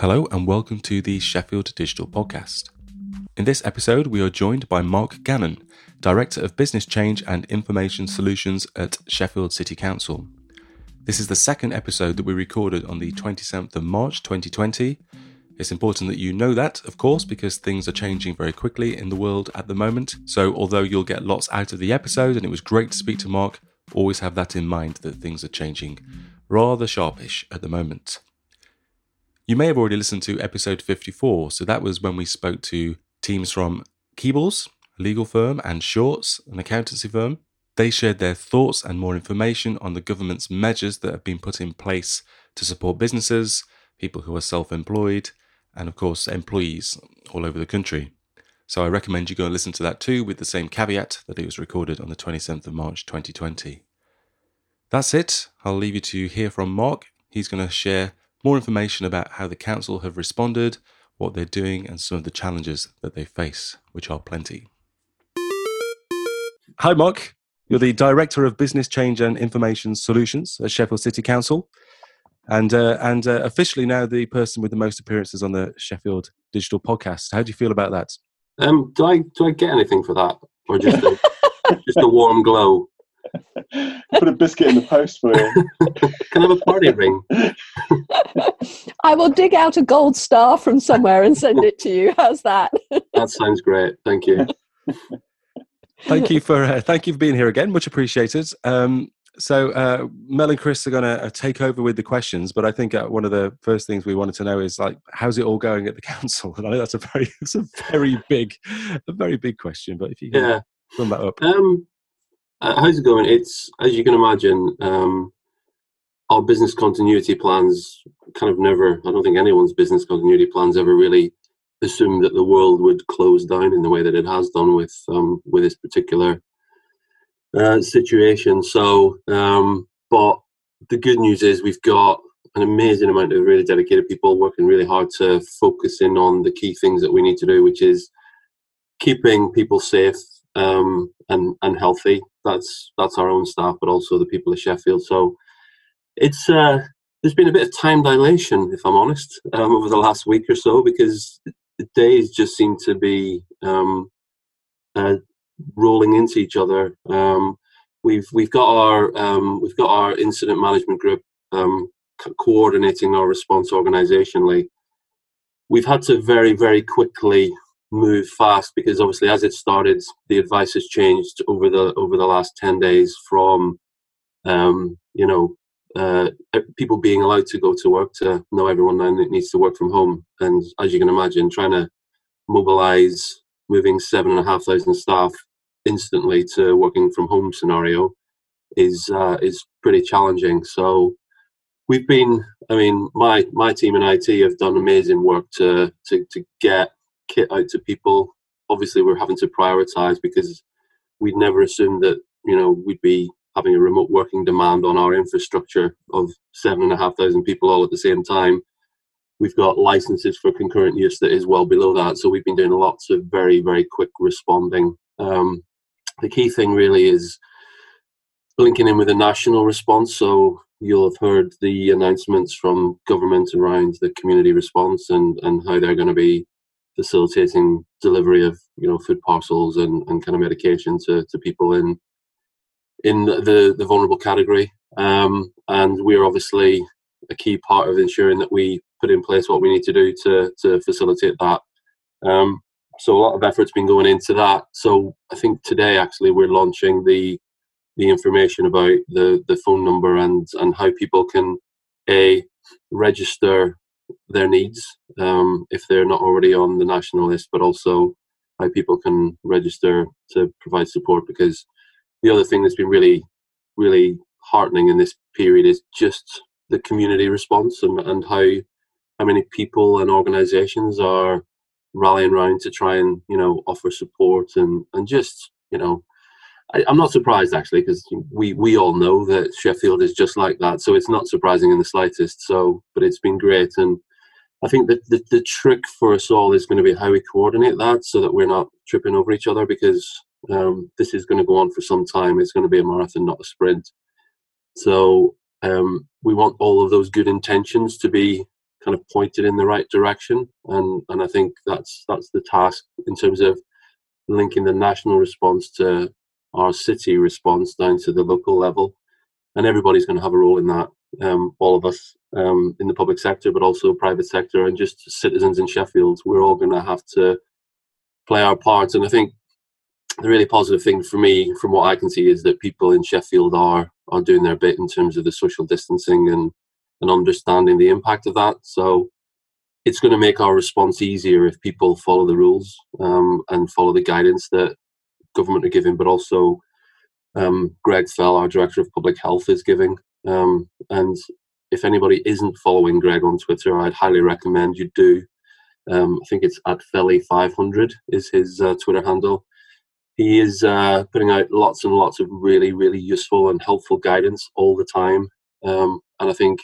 Hello, and welcome to the Sheffield Digital Podcast. In this episode, we are joined by Mark Gannon, Director of Business Change and Information Solutions at Sheffield City Council. This is the second episode that we recorded on the 27th of March 2020. It's important that you know that, of course, because things are changing very quickly in the world at the moment. So, although you'll get lots out of the episode and it was great to speak to Mark, always have that in mind that things are changing rather sharpish at the moment. You may have already listened to episode 54, so that was when we spoke to teams from Keebles, a legal firm, and Shorts, an accountancy firm. They shared their thoughts and more information on the government's measures that have been put in place to support businesses, people who are self employed, and of course, employees all over the country. So I recommend you go and listen to that too, with the same caveat that it was recorded on the 27th of March 2020. That's it. I'll leave you to hear from Mark. He's going to share more information about how the council have responded, what they're doing, and some of the challenges that they face, which are plenty. Hi, Mark. You're the Director of Business Change and Information Solutions at Sheffield City Council, and uh, and uh, officially now the person with the most appearances on the Sheffield Digital Podcast. How do you feel about that? Um, do I do I get anything for that, or just a, just a warm glow? Put a biscuit in the post for you. Can I have a party ring? I will dig out a gold star from somewhere and send it to you. How's that? That sounds great. Thank you. thank you for uh, thank you for being here again. Much appreciated. Um, so uh, Mel and Chris are going to uh, take over with the questions, but I think uh, one of the first things we wanted to know is like, how's it all going at the council? And I know that's a very, it's a very big, a very big question. But if you can Yeah. sum that up, Um, uh, how's it going? It's as you can imagine. Um, our business continuity plans kind of never. I don't think anyone's business continuity plans ever really assumed that the world would close down in the way that it has done with um, with this particular uh, situation. So, um, but the good news is we've got an amazing amount of really dedicated people working really hard to focus in on the key things that we need to do, which is keeping people safe um, and and healthy. That's that's our own staff, but also the people of Sheffield. So it's uh, there's been a bit of time dilation, if I'm honest, um, over the last week or so, because the days just seem to be um, uh, rolling into each other. Um, we've we've got our um, we've got our incident management group um, co- coordinating our response organisationally. We've had to very very quickly move fast because obviously as it started, the advice has changed over the over the last ten days from um, you know uh, people being allowed to go to work to know everyone now needs to work from home. And as you can imagine, trying to mobilize moving seven and a half thousand staff instantly to working from home scenario is uh, is pretty challenging. So we've been, I mean, my my team in IT have done amazing work to to to get kit out to people. Obviously, we're having to prioritize because we'd never assumed that you know we'd be having a remote working demand on our infrastructure of seven and a half thousand people all at the same time. We've got licenses for concurrent use that is well below that. So we've been doing lots of very, very quick responding. Um, the key thing really is linking in with a national response. So you'll have heard the announcements from government around the community response and, and how they're going to be facilitating delivery of you know food parcels and, and kind of medication to, to people in in the, the vulnerable category. Um, and we're obviously a key part of ensuring that we put in place what we need to do to, to facilitate that. Um, so a lot of effort's been going into that. So I think today actually we're launching the the information about the, the phone number and, and how people can a register their needs um, if they're not already on the national list, but also how people can register to provide support because the other thing that's been really, really heartening in this period is just the community response and, and how how many people and organizations are rallying around to try and you know offer support and and just you know I, I'm not surprised actually because we we all know that Sheffield is just like that so it's not surprising in the slightest so but it's been great and I think that the, the trick for us all is going to be how we coordinate that so that we're not tripping over each other because um, this is going to go on for some time. It's going to be a marathon, not a sprint. So um, we want all of those good intentions to be kind of pointed in the right direction, and and I think that's that's the task in terms of linking the national response to our city response down to the local level, and everybody's going to have a role in that. Um, all of us um, in the public sector, but also private sector, and just citizens in Sheffield, we're all going to have to play our parts. And I think the really positive thing for me, from what I can see, is that people in Sheffield are are doing their bit in terms of the social distancing and and understanding the impact of that. So it's going to make our response easier if people follow the rules um, and follow the guidance that government are giving, but also um, Greg Fell, our director of public health, is giving. Um, and if anybody isn't following Greg on Twitter, I'd highly recommend you do. Um, I think it's at Felly500 is his uh, Twitter handle. He is uh, putting out lots and lots of really, really useful and helpful guidance all the time. Um, and I think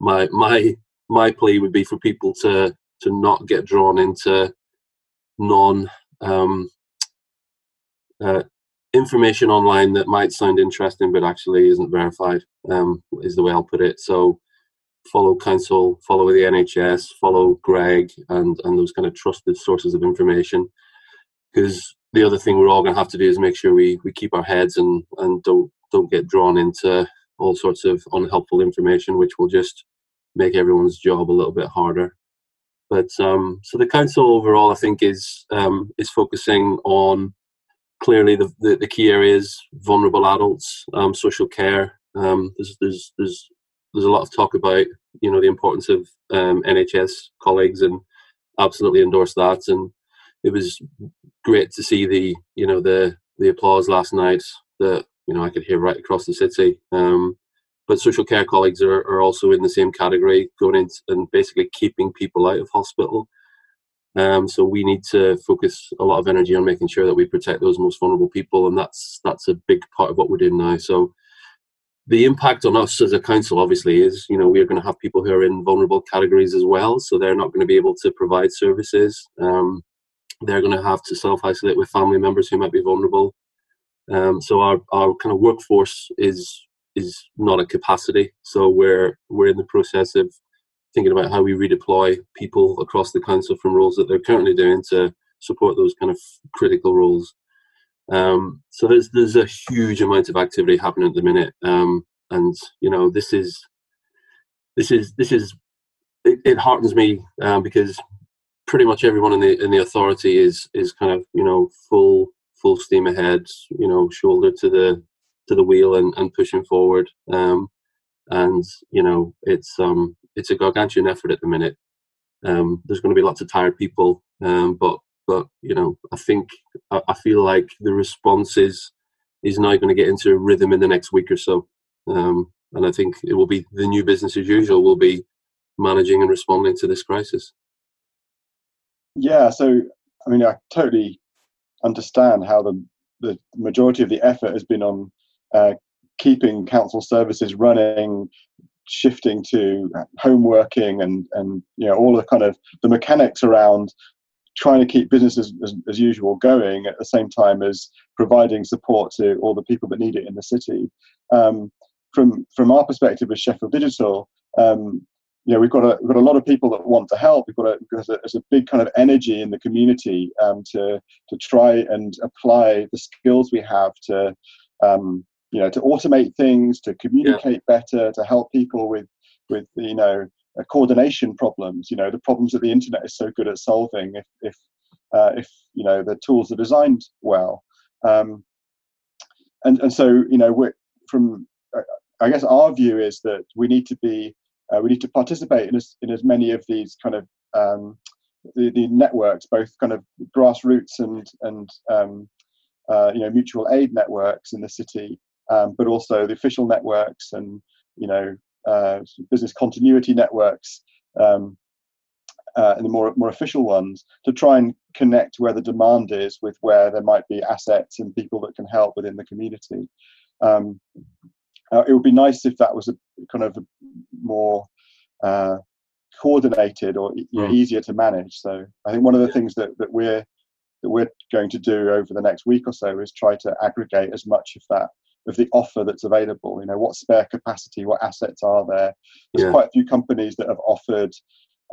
my my my plea would be for people to to not get drawn into non um, uh, information online that might sound interesting but actually isn't verified. Um, is the way I'll put it. So follow council, follow the NHS, follow Greg, and and those kind of trusted sources of information. Because the other thing we're all going to have to do is make sure we we keep our heads and and don't don't get drawn into all sorts of unhelpful information, which will just make everyone's job a little bit harder. But um, so the council overall, I think, is um, is focusing on clearly the, the, the key areas: vulnerable adults, um, social care. Um, there's there's there's there's a lot of talk about you know the importance of um, NHS colleagues, and absolutely endorse that. And it was great to see the you know the the applause last night that you know I could hear right across the city. Um, but social care colleagues are, are also in the same category, going in and basically keeping people out of hospital. Um, so we need to focus a lot of energy on making sure that we protect those most vulnerable people, and that's that's a big part of what we're doing now. So the impact on us as a council, obviously, is you know we're going to have people who are in vulnerable categories as well, so they're not going to be able to provide services. Um, they're going to have to self isolate with family members who might be vulnerable. Um, so our, our kind of workforce is is not a capacity. So we're we're in the process of thinking about how we redeploy people across the council from roles that they're currently doing to support those kind of critical roles. Um, so there's there's a huge amount of activity happening at the minute, um, and you know this is this is this is it, it heartens me um, because pretty much everyone in the in the authority is is kind of you know full full steam ahead, you know shoulder to the to the wheel and, and pushing forward. Um, and you know, it's um, it's a gargantuan effort at the minute. Um, there's going to be lots of tired people, um, but but you know, I think I, I, feel like the response is is now going to get into a rhythm in the next week or so. Um, and I think it will be the new business as usual. Will be managing and responding to this crisis. Yeah, so I mean, I totally understand how the the majority of the effort has been on uh, keeping council services running, shifting to home working, and and you know all the kind of the mechanics around trying to keep businesses as, as, usual going at the same time as providing support to all the people that need it in the city. Um, from from our perspective as Sheffield Digital, um, you know, we've got a we've got a lot of people that want to help. We've got a there's a, there's a big kind of energy in the community um, to to try and apply the skills we have to um, you know to automate things to communicate yeah. better to help people with with you know uh, coordination problems you know the problems that the internet is so good at solving if if uh, if you know the tools are designed well um, and and so you know we're from uh, i guess our view is that we need to be uh, we need to participate in as in as many of these kind of um, the, the networks both kind of grassroots and and um, uh, you know mutual aid networks in the city um, but also the official networks and you know uh, business continuity networks um, uh, and the more more official ones to try and connect where the demand is with where there might be assets and people that can help within the community. Um, uh, it would be nice if that was a kind of a more uh, coordinated or you know, mm. easier to manage. So I think one of the things that, that we're that we're going to do over the next week or so is try to aggregate as much of that of the offer that's available. You know, what spare capacity, what assets are there? There's Yeah. quite a few companies that have offered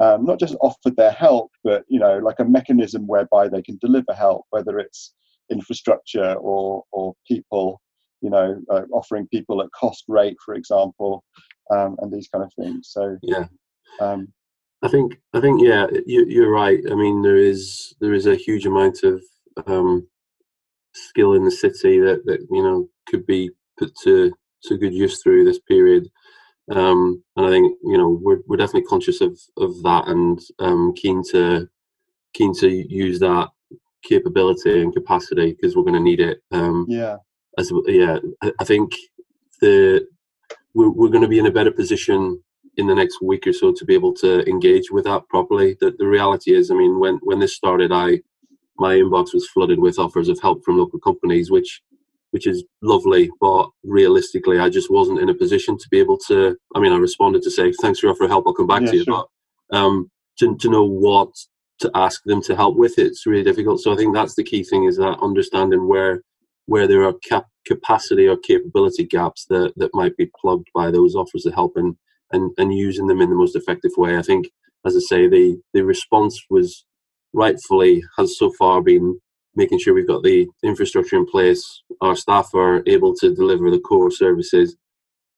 um, not just offered their help, but you know, like a mechanism whereby they can deliver help, whether it's infrastructure or or people. You know, uh, offering people at cost rate, for example, um, and these kind of things. So Yeah. um, I think I think yeah, you, you're right. I mean, there is there is a huge amount of um, skill in the city that, that you know could be put to to good use through this period. Um, and I think you know we're we're definitely conscious of of that and um, keen to keen to use that capability and capacity because we're going to need it. Um, yeah, as yeah, I, I think the we're, we're going to be in a better position in the next week or so to be able to engage with that properly. The, the reality is, I mean, when when this started, I my inbox was flooded with offers of help from local companies, which which is lovely, but realistically, I just wasn't in a position to be able to. I mean, I responded to say thanks for your offer of help. I'll come back Yeah, to you, sure. but um, to to know what to ask them to help with, it's really difficult. So I think that's the key thing is that understanding where where there are cap- capacity or capability gaps that, that might be plugged by those offers of help and, and, and using them in the most effective way. I think, as I say, the, the response was rightfully has so far been making sure we've got the infrastructure in place, our staff are able to deliver the core services.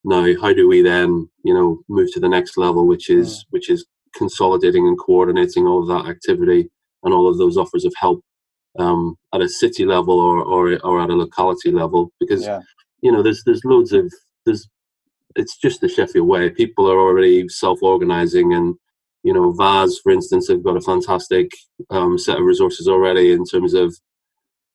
Now, how do we then, you know, move to the next level, which is which is consolidating and coordinating all of that activity and all of those offers of help um, at a city level or, or or at a locality level because yeah, you know there's there's loads of there's it's just the Sheffield way. People are already self-organizing, and you know VAS, for instance, have got a fantastic um, set of resources already in terms of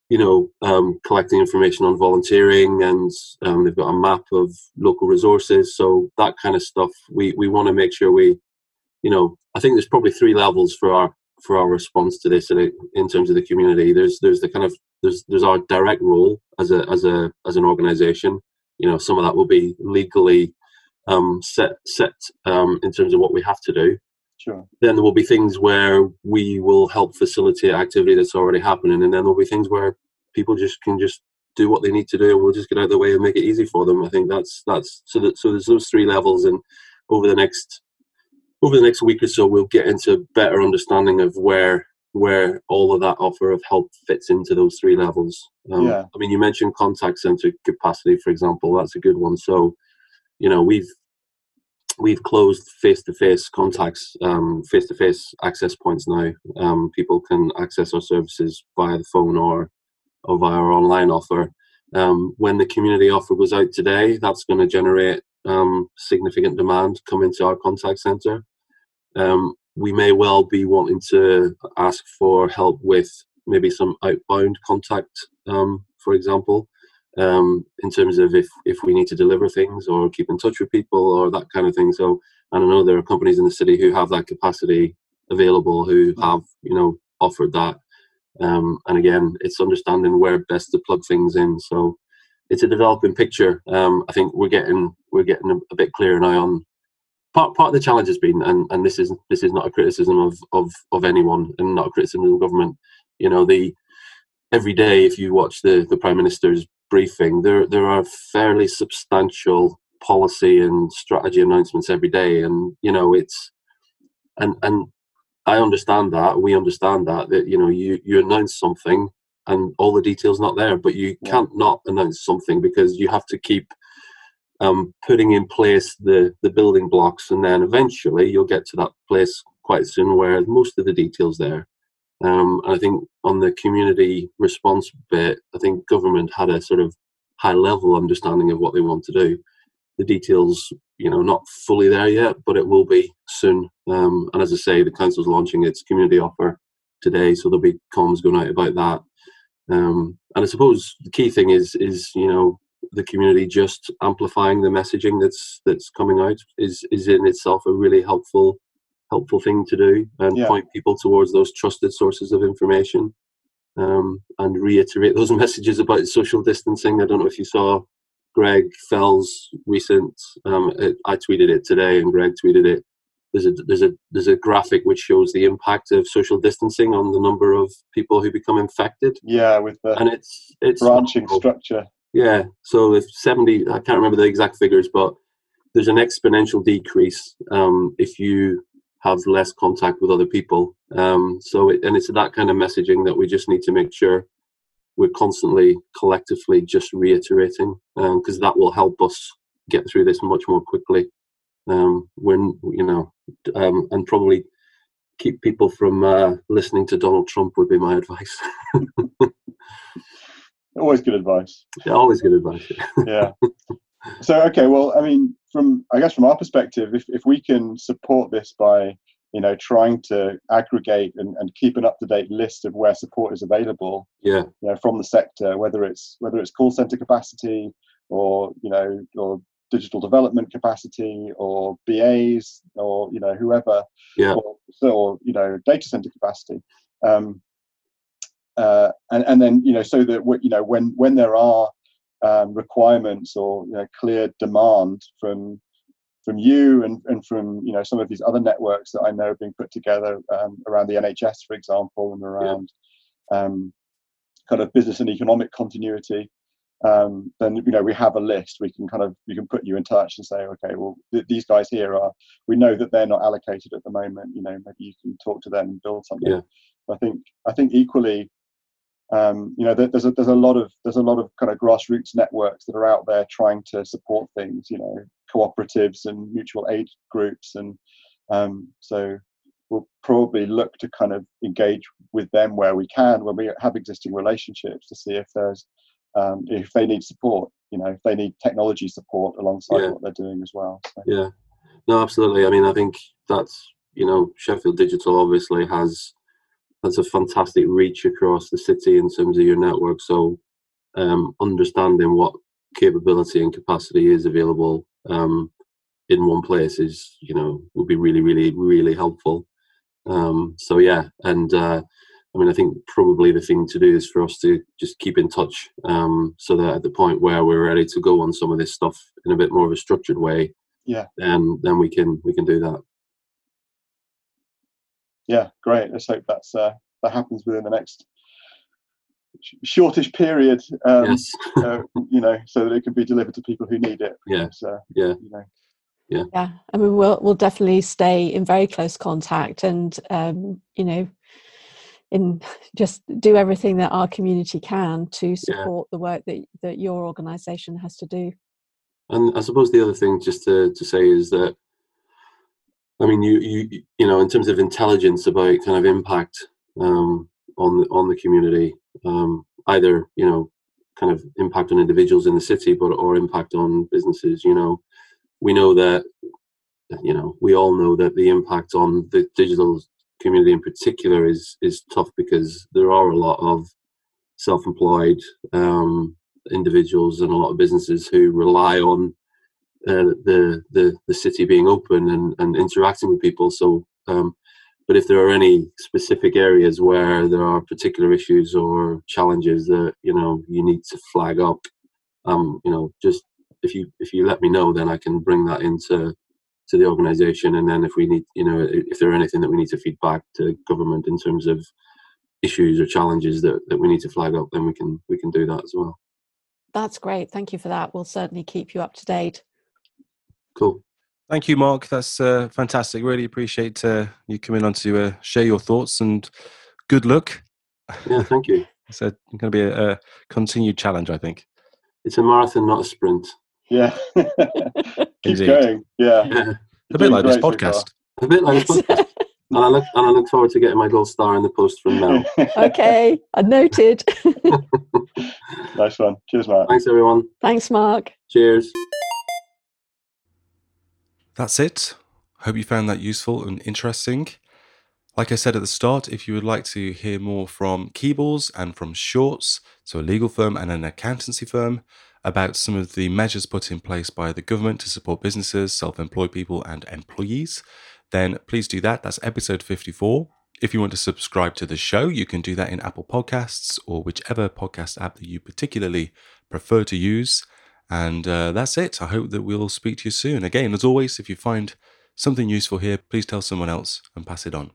you know um, collecting information on volunteering, and um, they've got a map of local resources. So that kind of stuff, we we want to make sure we, you know, I think there's probably three levels for our for our response to this in, in terms of the community. There's there's the kind of there's there's our direct role as a as a as an organisation. You know, some of that will be legally um, set set um, in terms of what we have to do. Sure. Then there will be things where we will help facilitate activity that's already happening, and then there'll be things where people just can just do what they need to do, and we'll just get out of the way and make it easy for them. I think that's that's so that so there's those three levels, and over the next over the next week or so, we'll get into a better understanding of where where all of that offer of help fits into those three levels. Um, Yeah. I mean, you mentioned contact center capacity, for example. That's a good one. So, you know, we've we've closed face-to-face contacts, um, face-to-face access points now. Um, people can access our services via the phone or or via our online offer. Um, when the community offer goes out today, that's going to generate um, significant demand come into our contact center. Um, we may well be wanting to ask for help with maybe some outbound contact, um, for example, um, in terms of if, if we need to deliver things or keep in touch with people or that kind of thing. So I don't know, there are companies in the city who have that capacity available who have, you know, offered that. Um, and again, it's understanding where best to plug things in. So it's a developing picture. Um, I think we're getting we're getting a, a bit clearer now on part part of the challenge has been, and, and this is this is not a criticism of, of of anyone and not a criticism of the government. You know, the every day if you watch the the prime minister's briefing, there there are fairly substantial policy and strategy announcements every day, and you know it's and and I understand that we understand that that you know you you announce something and all the details not there, but you Yeah. can't not announce something because you have to keep um, putting in place the the building blocks, and then eventually you'll get to that place quite soon where most of the details there. Um, and I think on the community response bit, I think government had a sort of high level understanding of what they want to do. The details, you know, not fully there yet, but it will be soon. Um, and as I say, the council's launching its community offer today, so there'll be comms going out about that. Um, and I suppose the key thing is is you know the community just amplifying the messaging that's that's coming out is is in itself a really helpful helpful thing to do and Yeah. point people towards those trusted sources of information um, and reiterate those messages about social distancing. I don't know if you saw Greg Fell's recent. Um, it, I tweeted it today, and Greg tweeted it. There's a there's a there's a graphic which shows the impact of social distancing on the number of people who become infected, Yeah, with the and it's it's branching structure. Yeah. So if 70, I can't remember the exact figures, but there's an exponential decrease um, if you have less contact with other people. Um, so, it, and it's that kind of messaging that we just need to make sure we're constantly, collectively, just reiterating, because um, that will help us get through this much more quickly. Um, when you know, um, and probably keep people from uh, listening to Donald Trump would be my advice. always good advice. Yeah, always good advice. yeah. So okay, well, I mean, from I guess from our perspective, if if we can support this by you know trying to aggregate and, and keep an up to date list of where support is available, yeah, you know, from the sector, whether it's whether it's call center capacity or you know or digital development capacity or BAs or you know whoever, yeah, or, or you know data center capacity. Um, uh, and and then you know so that you know when when there are um, requirements or you know clear demand from from you and, and from you know some of these other networks that I know are being put together um, around the NHS, for example, and around yeah. um, kind of business and economic continuity. Um, then you know we have a list. We can kind of we can put you in touch and say, okay, well th- these guys here are. We know that they're not allocated at the moment. You know maybe you can talk to them and build something. Yeah. I think I think equally um, you know, there's a, there's a lot of there's a lot of kind of grassroots networks that are out there trying to support things. You know, cooperatives and mutual aid groups, and um, so we'll probably look to kind of engage with them where we can, when we have existing relationships, to see if there's um, if they need support. You know, if they need technology support alongside yeah. what they're doing as well. So. Yeah, no, absolutely. I mean, I think that's you know, Sheffield Digital obviously has that's a fantastic reach across the city in terms of your network. So um, understanding what capability and capacity is available um, in one place is, you know, would be really, really, really helpful. Um, so yeah, and uh, I mean, I think probably the thing to do is for us to just keep in touch, um, so that at the point where we're ready to go on some of this stuff in a bit more of a structured way, yeah, then then we can we can do that yeah, great. Let's hope that's uh, that happens within the next shortish period. Um, yes. uh, you know, so that it can be delivered to people who need it. Yeah. So, yeah. You know. Yeah. Yeah. I mean, we'll we'll definitely stay in very close contact, and um, you know, in just do everything that our community can to support yeah. the work that that your organisation has to do. And I suppose the other thing just to, to say is that I mean, you you you know, in terms of intelligence about kind of impact um, on the, on the community, um, either you know, kind of impact on individuals in the city, but or impact on businesses. You know, we know that you know we all know that the impact on the digital community in particular is is tough because there are a lot of self-employed um, individuals and a lot of businesses who rely on uh, the the the city being open and, and interacting with people. So, um, but if there are any specific areas where there are particular issues or challenges that you know you need to flag up, um, you know, just if you if you let me know, then I can bring that into to the organisation. And then if we need, you know, if there are anything that we need to feed back to government in terms of issues or challenges that, that we need to flag up, then we can we can do that as well. That's great. Thank you for that. We'll certainly keep you up to date. Cool. Thank you, Mark. That's uh, fantastic. Really appreciate uh, you coming on to uh, share your thoughts and good luck. Yeah, thank you. it's going to be a, a, continued challenge, I think. It's a marathon, not a sprint. Yeah. Keep going. Yeah. yeah. A bit like this podcast. A bit like this podcast. and, I look, and I look forward to getting my gold star in the post from Mel. okay, I noted. nice one. Cheers, Mark. Thanks, everyone. Thanks, Mark. Cheers. That's it. Hope you found that useful and interesting. Like I said at the start, if you would like to hear more from Keebles and from Shorts, so a legal firm and an accountancy firm, about some of the measures put in place by the government to support businesses, self employed people, and employees, then please do that. That's episode 54. If you want to subscribe to the show, you can do that in Apple Podcasts or whichever podcast app that you particularly prefer to use. And uh, that's it. I hope that we'll speak to you soon. Again, as always, if you find something useful here, please tell someone else and pass it on.